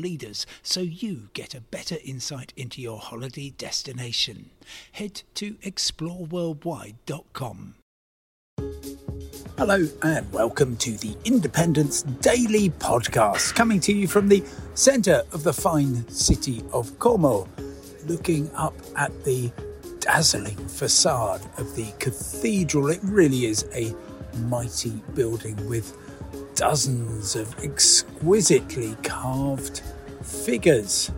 leaders so you get a better insight into your holiday destination. Head to exploreworldwide.com. Hello and welcome to the Independent's Daily Podcast, coming to you from the centre of the fine city of Como, looking up at the dazzling facade of the cathedral. It really is a mighty building with dozens of exquisitely carved figures.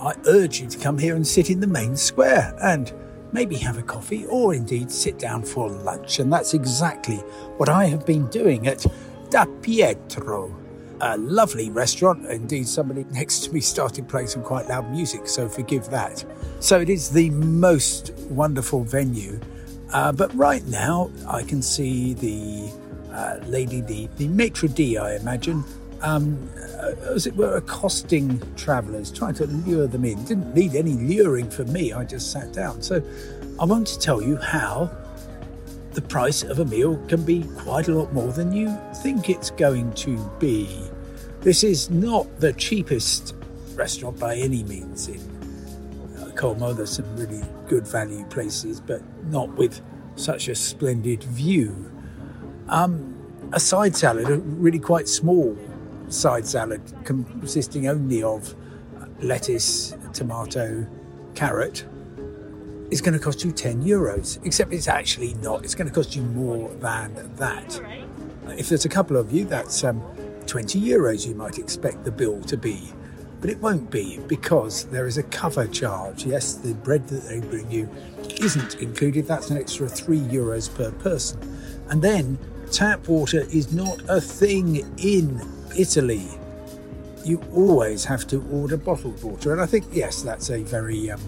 I urge you to come here and sit in the main square and maybe have a coffee or indeed sit down for lunch. And that's exactly what I have been doing at Da Pietro, a lovely restaurant. Indeed, somebody next to me started playing some quite loud music, so forgive that. So it is the most wonderful venue. Uh, but right now, I can see the uh, lady, the, the maitre d', I imagine, um, uh, as it were, accosting travellers, trying to lure them in. Didn't need any luring for me, I just sat down. So I want to tell you how the price of a meal can be quite a lot more than you think it's going to be. This is not the cheapest restaurant by any means in uh, Como. There's some really good value places, but not with such a splendid view. Um, a side salad, really quite small side salad consisting only of lettuce, tomato, carrot, is going to cost you 10 euros, except it's actually not. It's going to cost you more than that. If there's a couple of you, that's um, 20 euros you might expect the bill to be. But it won't be because there is a cover charge. Yes, the bread that they bring you isn't included. That's an extra 3 euros per person. And then tap water is not a thing in Italy. You always have to order bottled water. And I think, yes, that's a very um,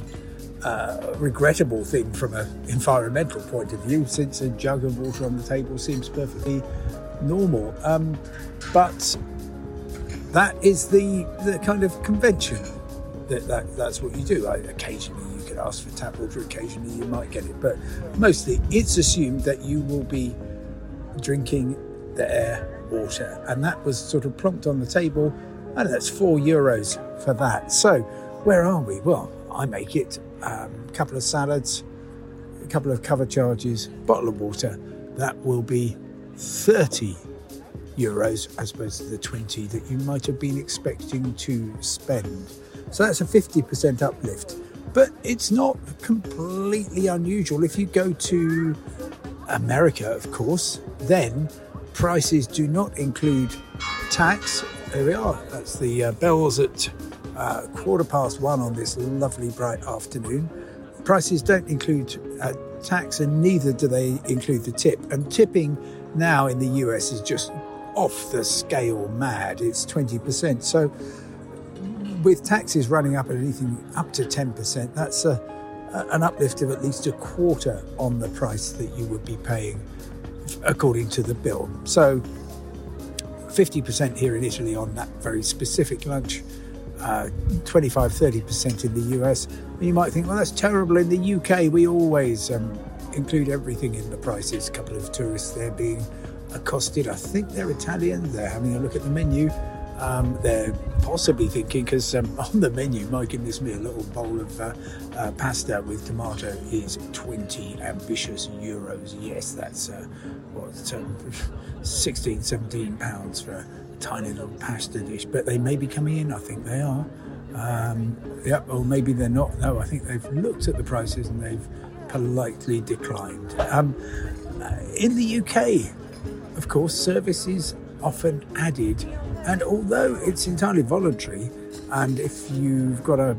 uh, regrettable thing from an environmental point of view, since a jug of water on the table seems perfectly normal. Um, but that is the, the kind of convention that, that that's what you do. Occasionally you could ask for tap water, occasionally you might get it, but mostly it's assumed that you will be drinking their water, and that was sort of plonked on the table, and that's four euros for that. So, where are we? Well, I make it um, a couple of salads, a couple of cover charges, bottle of water. That will be 30 euros as opposed to the 20 that you might have been expecting to spend. So that's a 50% uplift. But it's not completely unusual. If you go to America, of course, then prices do not include tax. There we are. That's the uh, bells at uh, quarter past one on this lovely bright afternoon. Prices don't include uh, tax, and neither do they include the tip. And tipping now in the US is just off the scale mad. It's 20%. So, with taxes running up at anything up to 10%, that's a, an uplift of at least a quarter on the price that you would be paying according to the bill. So 50% here in Italy on that very specific lunch, uh, 25 30% in the US. And you might think, well, that's terrible. In the UK, we always um, include everything in the prices. A couple of tourists there being accosted. I think they're Italian. They're having a look at the menu. Um, they're possibly thinking, because um, on the menu, my this me, a little bowl of uh, uh, pasta with tomato is 20 ambitious euros. Yes, that's uh, what, um, 16, 17 pounds for a tiny little pasta dish. But they may be coming in, I think they are. Um, yeah, or maybe they're not. No, I think they've looked at the prices and they've politely declined. Um, in the UK, of course, service is often added and although it's entirely voluntary, and if you've got a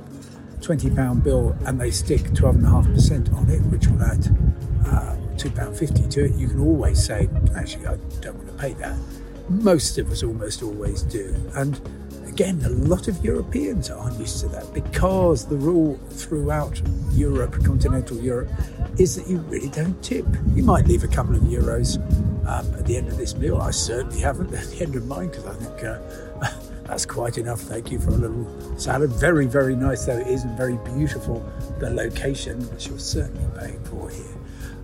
£20 bill and they stick 12.5% on it, which will add uh, £2.50 to it, you can always say, actually, I don't want to pay that. Most of us almost always do. And again, a lot of Europeans aren't used to that because the rule throughout Europe, continental Europe, is that you really don't tip. You might leave a couple of euros um, at the end of this meal. I certainly haven't at the end of mine because I think uh, that's quite enough. Thank you for a little salad. Very, very nice though it is and very beautiful. The location, which you're certainly paying for here.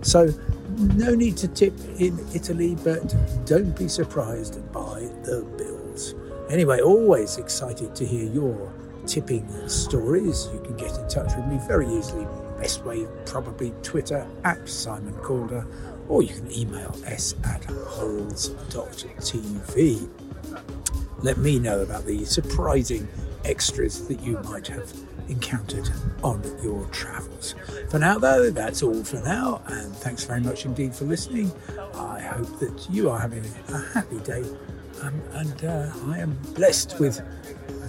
So, no need to tip in Italy, but don't be surprised by the bills. Anyway, always excited to hear your tipping stories. You can get in touch with me very easily. Best way, probably Twitter at Simon Calder, or you can email s at hols.tv. Let me know about the surprising extras that you might have encountered on your travels. For now, though, that's all for now, and thanks very much indeed for listening. I hope that you are having a happy day, um, and uh, I am blessed with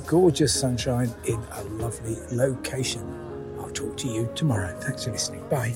gorgeous sunshine in a lovely location. I'll talk to you tomorrow. Thanks for listening. Bye.